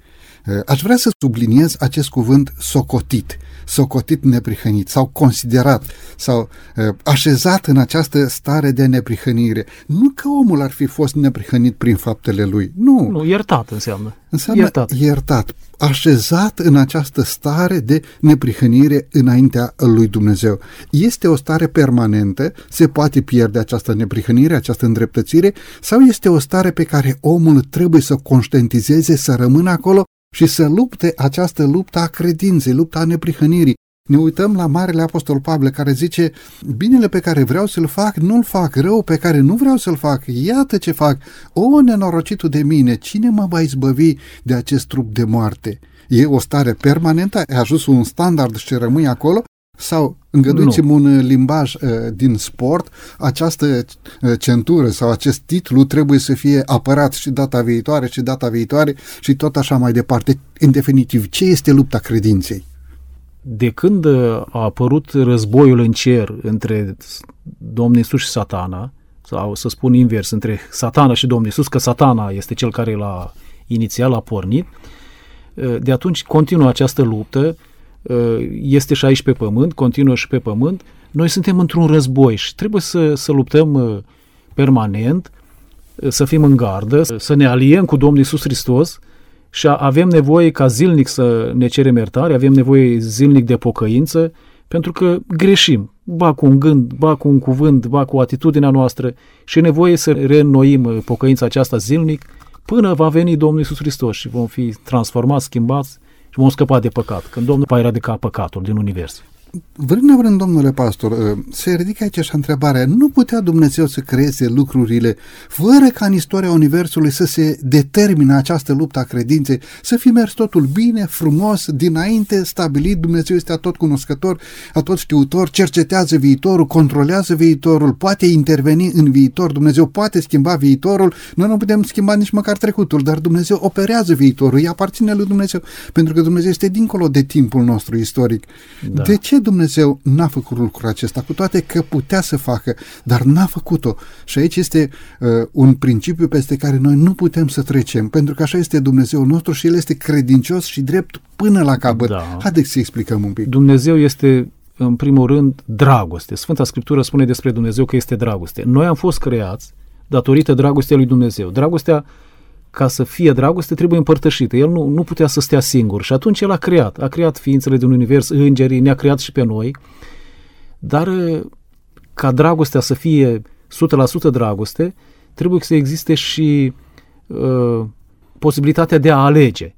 S2: Aș vrea să subliniez acest cuvânt socotit socotit neprihănit sau considerat sau uh, așezat în această stare de neprihănire. Nu că omul ar fi fost neprihănit prin faptele lui. Nu.
S3: Nu, iertat înseamnă.
S2: Înseamnă iertat. iertat. Așezat în această stare de neprihănire înaintea lui Dumnezeu. Este o stare permanentă, se poate pierde această neprihănire, această îndreptățire, sau este o stare pe care omul trebuie să conștientizeze, să rămână acolo și să lupte această luptă a credinței, lupta a neprihănirii. Ne uităm la Marele Apostol Pavel care zice, binele pe care vreau să-l fac, nu-l fac, rău pe care nu vreau să-l fac, iată ce fac, o nenorocitul de mine, cine mă va izbăvi de acest trup de moarte? E o stare permanentă, ai ajuns un standard și rămâi acolo sau îngăduiți-mi un limbaj uh, din sport, această uh, centură sau acest titlu trebuie să fie apărat și data viitoare și data viitoare și tot așa mai departe. În definitiv, ce este lupta credinței?
S3: De când uh, a apărut războiul în cer între Domnul Isus și satana, sau să spun invers, între satana și Domnul Isus, că satana este cel care l-a inițial a pornit, uh, de atunci continuă această luptă Uh, este și aici pe pământ, continuă și pe pământ, noi suntem într-un război și trebuie să, să luptăm uh, permanent, uh, să fim în gardă, să ne aliem cu Domnul Isus Hristos și avem nevoie ca zilnic să ne cerem iertare, avem nevoie zilnic de pocăință, pentru că greșim, ba cu un gând, ba cu un cuvânt, ba cu atitudinea noastră și e nevoie să reînnoim pocăința aceasta zilnic până va veni Domnul Isus Hristos și vom fi transformați, schimbați și vom scăpa de păcat, când Domnul va eradica păcatul din univers.
S2: Vrând nevrând, domnule pastor, ă, se ridică aici așa întrebarea, nu putea Dumnezeu să creeze lucrurile fără ca în istoria Universului să se determine această luptă a credinței, să fi mers totul bine, frumos, dinainte stabilit, Dumnezeu este tot cunoscător, tot știutor, cercetează viitorul, controlează viitorul, poate interveni în viitor, Dumnezeu poate schimba viitorul, noi nu putem schimba nici măcar trecutul, dar Dumnezeu operează viitorul, îi aparține lui Dumnezeu, pentru că Dumnezeu este dincolo de timpul nostru istoric. Da. De ce Dumnezeu n-a făcut lucrul acesta, cu toate că putea să facă, dar n-a făcut-o. Și aici este uh, un principiu peste care noi nu putem să trecem, pentru că așa este Dumnezeu nostru și El este credincios și drept până la capăt. Da. Haideți să explicăm un pic.
S3: Dumnezeu este în primul rând, dragoste. Sfânta Scriptură spune despre Dumnezeu că este dragoste. Noi am fost creați datorită dragostei lui Dumnezeu. Dragostea ca să fie dragoste, trebuie împărtășită. El nu, nu putea să stea singur și atunci el a creat. A creat ființele din univers, îngerii, ne-a creat și pe noi. Dar ca dragostea să fie 100% dragoste, trebuie să existe și uh, posibilitatea de a alege.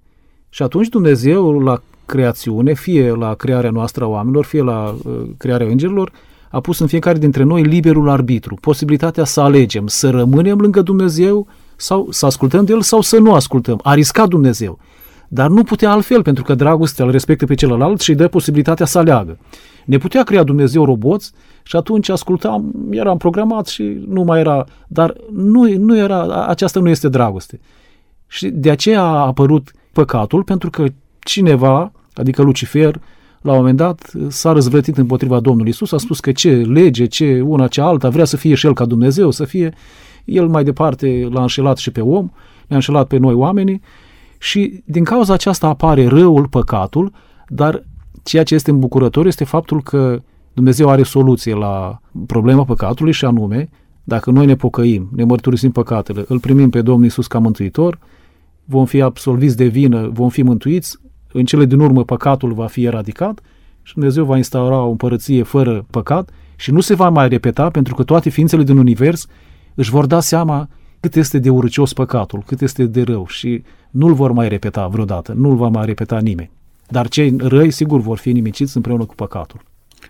S3: Și atunci Dumnezeu la creațiune, fie la crearea noastră a oamenilor, fie la uh, crearea îngerilor, a pus în fiecare dintre noi liberul arbitru, posibilitatea să alegem, să rămânem lângă Dumnezeu sau să ascultăm de El sau să nu ascultăm. A riscat Dumnezeu. Dar nu putea altfel, pentru că dragostea îl respectă pe celălalt și îi dă posibilitatea să aleagă. Ne putea crea Dumnezeu roboți și atunci ascultam, eram programat și nu mai era, dar nu, nu era, aceasta nu este dragoste. Și de aceea a apărut păcatul, pentru că cineva, adică Lucifer, la un moment dat s-a răzvrătit împotriva Domnului Isus, a spus că ce lege, ce una, ce alta, vrea să fie și el ca Dumnezeu, să fie el mai departe l-a înșelat și pe om, ne-a înșelat pe noi oamenii și din cauza aceasta apare răul, păcatul, dar ceea ce este îmbucurător este faptul că Dumnezeu are soluție la problema păcatului și anume, dacă noi ne pocăim, ne mărturisim păcatele, îl primim pe Domnul Isus ca mântuitor, vom fi absolviți de vină, vom fi mântuiți, în cele din urmă păcatul va fi eradicat și Dumnezeu va instaura o împărăție fără păcat și nu se va mai repeta pentru că toate ființele din univers își vor da seama cât este de urăcios păcatul, cât este de rău și nu-l vor mai repeta vreodată, nu-l va mai repeta nimeni. Dar cei răi, sigur, vor fi nimiciți împreună cu păcatul.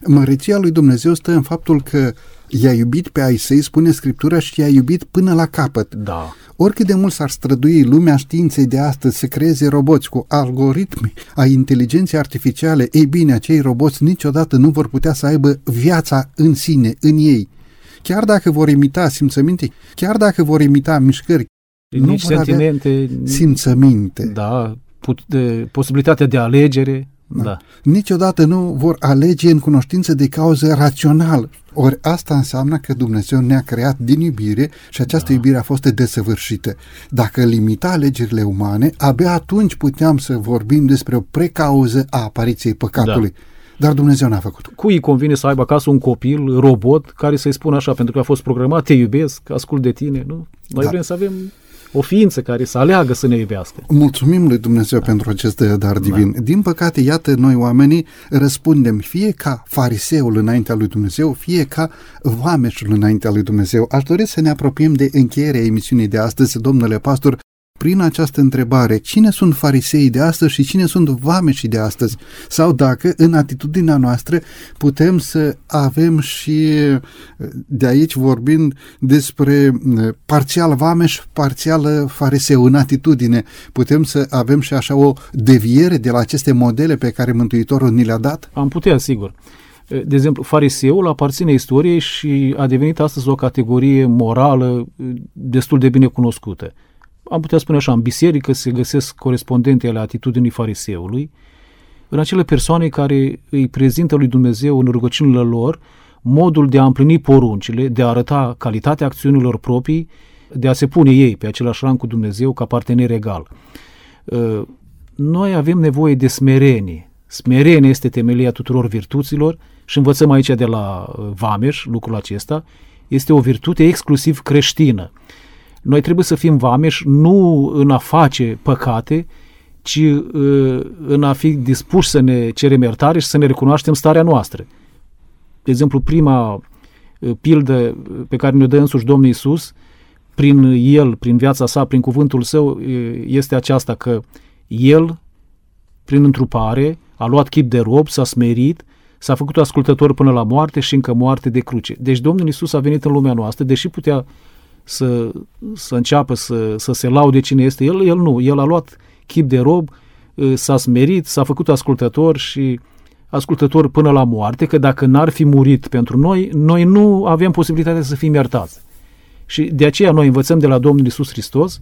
S2: Măreția lui Dumnezeu stă în faptul că i-a iubit pe ai săi, spune Scriptura, și i-a iubit până la capăt.
S3: Da.
S2: Oricât de mult s-ar strădui lumea științei de astăzi să creeze roboți cu algoritmi a inteligenței artificiale, ei bine, acei roboți niciodată nu vor putea să aibă viața în sine, în ei. Chiar dacă vor imita simțăminte, chiar dacă vor imita mișcări,
S3: Nici
S2: nu vor
S3: sentimente,
S2: avea simțăminte.
S3: da, put, de, posibilitatea de alegere, da. da.
S2: Niciodată nu vor alege în cunoștință de cauză rațional. Ori asta înseamnă că Dumnezeu ne-a creat din iubire și această da. iubire a fost desăvârșită. Dacă limita alegerile umane, abia atunci puteam să vorbim despre o precauză a apariției păcatului. Da. Dar Dumnezeu n-a făcut.
S3: Cui îi convine să aibă acasă un copil, robot, care să-i spună așa, pentru că a fost programat, te iubesc, ascult de tine, nu? Noi da. vrem să avem o ființă care să aleagă să ne iubească.
S2: Mulțumim lui Dumnezeu da. pentru acest dar divin. Da. Din păcate, iată, noi oamenii răspundem fie ca fariseul înaintea lui Dumnezeu, fie ca vameșul înaintea lui Dumnezeu. Aș dori să ne apropiem de încheierea emisiunii de astăzi, domnule pastor, prin această întrebare cine sunt fariseii de astăzi și cine sunt vameșii de astăzi sau dacă în atitudinea noastră putem să avem și de aici vorbind despre parțial vameș, parțial fariseu în atitudine, putem să avem și așa o deviere de la aceste modele pe care Mântuitorul ni le-a dat?
S3: Am putea, sigur. De exemplu, fariseul aparține istoriei și a devenit astăzi o categorie morală destul de bine cunoscută am putea spune așa, în biserică se găsesc corespondente ale atitudinii fariseului, în acele persoane care îi prezintă lui Dumnezeu în rugăciunile lor modul de a împlini poruncile, de a arăta calitatea acțiunilor proprii, de a se pune ei pe același rang cu Dumnezeu ca partener egal. Uh, noi avem nevoie de smerenie. Smerenie este temelia tuturor virtuților și învățăm aici de la uh, Vameș lucrul acesta. Este o virtute exclusiv creștină. Noi trebuie să fim vameși nu în a face păcate, ci uh, în a fi dispuși să ne cerem iertare și să ne recunoaștem starea noastră. De exemplu, prima uh, pildă pe care ne-o dă însuși Domnul Isus, prin El, prin viața sa, prin cuvântul său, uh, este aceasta că El, prin întrupare, a luat chip de rob, s-a smerit, s-a făcut ascultător până la moarte și încă moarte de cruce. Deci Domnul Isus a venit în lumea noastră, deși putea să, să înceapă să, să se laude cine este el, el nu. El a luat chip de rob, s-a smerit, s-a făcut ascultător și ascultător până la moarte, că dacă n-ar fi murit pentru noi, noi nu avem posibilitatea să fim iertați. Și de aceea noi învățăm de la Domnul Isus Hristos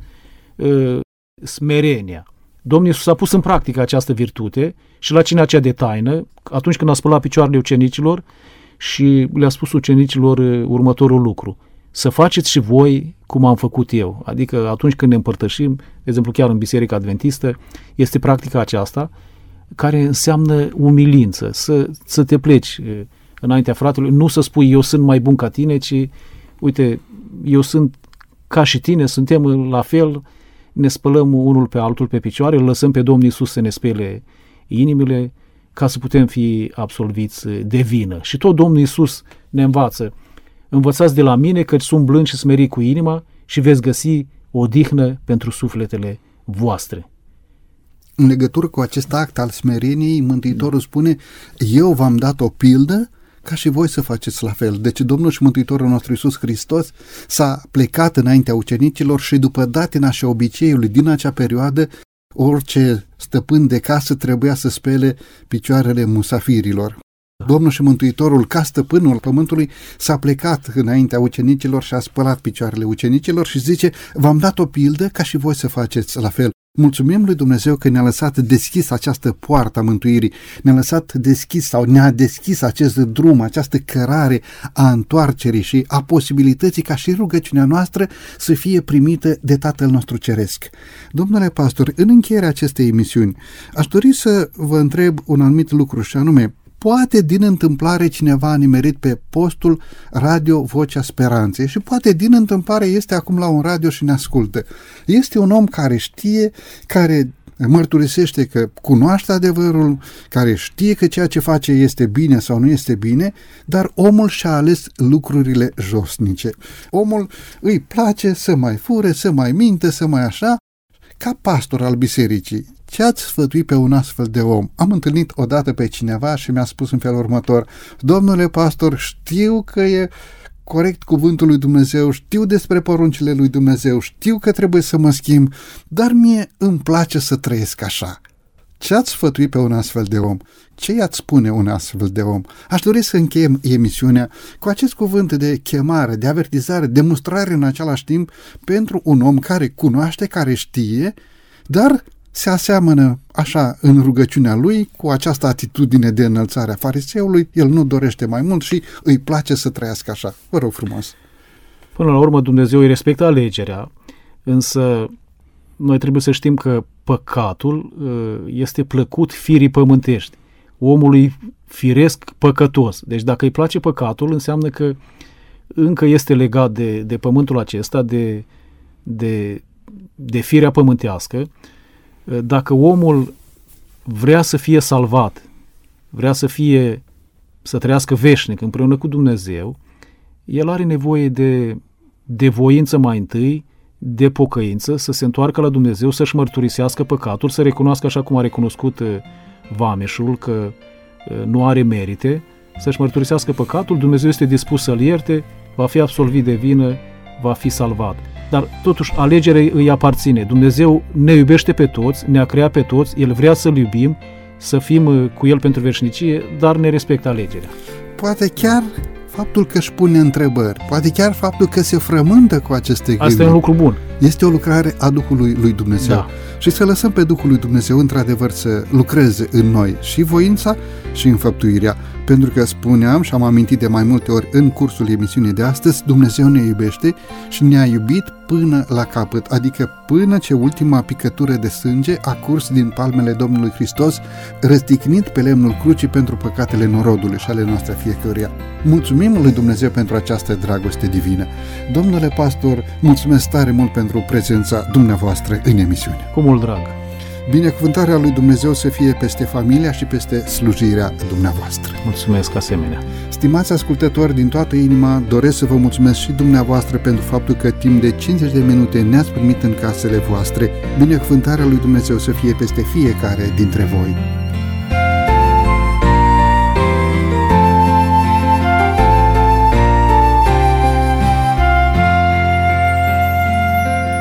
S3: uh, smerenia. Domnul Isus a pus în practică această virtute și la cinea cea de taină, atunci când a spălat picioarele ucenicilor și le-a spus ucenicilor următorul lucru să faceți și voi cum am făcut eu. Adică atunci când ne împărtășim, de exemplu chiar în Biserica Adventistă, este practica aceasta care înseamnă umilință, să, să te pleci înaintea fratelui, nu să spui eu sunt mai bun ca tine, ci uite, eu sunt ca și tine, suntem la fel, ne spălăm unul pe altul pe picioare, îl lăsăm pe Domnul Isus să ne spele inimile ca să putem fi absolviți de vină. Și tot Domnul Isus ne învață Învățați de la mine că sunt blând și smerit cu inima și veți găsi o dihnă pentru sufletele voastre.
S2: În legătură cu acest act al smereniei, Mântuitorul spune, eu v-am dat o pildă ca și voi să faceți la fel. Deci Domnul și Mântuitorul nostru Iisus Hristos s-a plecat înaintea ucenicilor și după datina și obiceiului din acea perioadă, orice stăpân de casă trebuia să spele picioarele musafirilor. Domnul și Mântuitorul, ca stăpânul pământului, s-a plecat înaintea ucenicilor și a spălat picioarele ucenicilor și zice, v-am dat o pildă ca și voi să faceți la fel. Mulțumim lui Dumnezeu că ne-a lăsat deschis această poartă a mântuirii, ne-a lăsat deschis sau ne-a deschis acest drum, această cărare a întoarcerii și a posibilității ca și rugăciunea noastră să fie primită de Tatăl nostru Ceresc. Domnule pastor, în încheierea acestei emisiuni, aș dori să vă întreb un anumit lucru și anume, poate din întâmplare cineva a nimerit pe postul Radio Vocea Speranței și poate din întâmplare este acum la un radio și ne ascultă. Este un om care știe, care mărturisește că cunoaște adevărul, care știe că ceea ce face este bine sau nu este bine, dar omul și-a ales lucrurile josnice. Omul îi place să mai fure, să mai minte, să mai așa, ca pastor al bisericii. Ce ați sfătui pe un astfel de om? Am întâlnit odată pe cineva și mi-a spus în felul următor, Domnule pastor, știu că e corect cuvântul lui Dumnezeu, știu despre poruncile lui Dumnezeu, știu că trebuie să mă schimb, dar mie îmi place să trăiesc așa. Ce ați sfătui pe un astfel de om? Ce i-ați spune un astfel de om? Aș dori să încheiem emisiunea cu acest cuvânt de chemare, de avertizare, demonstrare în același timp pentru un om care cunoaște, care știe, dar se aseamănă așa în rugăciunea lui cu această atitudine de înălțare a fariseului, el nu dorește mai mult și îi place să trăiască așa. Vă rog frumos.
S3: Până la urmă Dumnezeu îi respectă alegerea, însă noi trebuie să știm că păcatul uh, este plăcut firii pământești, omului firesc păcătos. Deci dacă îi place păcatul, înseamnă că încă este legat de, de pământul acesta, de, de, de firea pământească dacă omul vrea să fie salvat, vrea să fie, să trăiască veșnic împreună cu Dumnezeu, el are nevoie de, de voință mai întâi, de pocăință, să se întoarcă la Dumnezeu, să-și mărturisească păcatul, să recunoască așa cum a recunoscut uh, vameșul că uh, nu are merite, să-și mărturisească păcatul, Dumnezeu este dispus să-l ierte, va fi absolvit de vină, va fi salvat dar totuși alegerea îi aparține. Dumnezeu ne iubește pe toți, ne-a creat pe toți, El vrea să-L iubim, să fim uh, cu El pentru veșnicie, dar ne respectă alegerea.
S2: Poate chiar faptul că își pune întrebări, poate chiar faptul că se frământă cu aceste gânduri.
S3: Asta e un lucru bun.
S2: Este o lucrare a Duhului lui Dumnezeu. Da. Și să lăsăm pe Duhul lui Dumnezeu într-adevăr să lucreze în noi și voința și înfăptuirea. Pentru că spuneam și am amintit de mai multe ori în cursul emisiunii de astăzi, Dumnezeu ne iubește și ne-a iubit până la capăt, adică până ce ultima picătură de sânge a curs din palmele Domnului Hristos, răstignit pe lemnul crucii pentru păcatele norodului și ale noastre fiecăruia. Mulțumim lui Dumnezeu pentru această dragoste divină. Domnule pastor, mulțumesc tare mult pentru prezența dumneavoastră în emisiune.
S3: Cu mult drag!
S2: Binecuvântarea lui Dumnezeu să fie peste familia și peste slujirea dumneavoastră.
S3: Mulțumesc asemenea.
S2: Stimați ascultători, din toată inima doresc să vă mulțumesc și dumneavoastră pentru faptul că timp de 50 de minute ne-ați primit în casele voastre. Binecuvântarea lui Dumnezeu să fie peste fiecare dintre voi.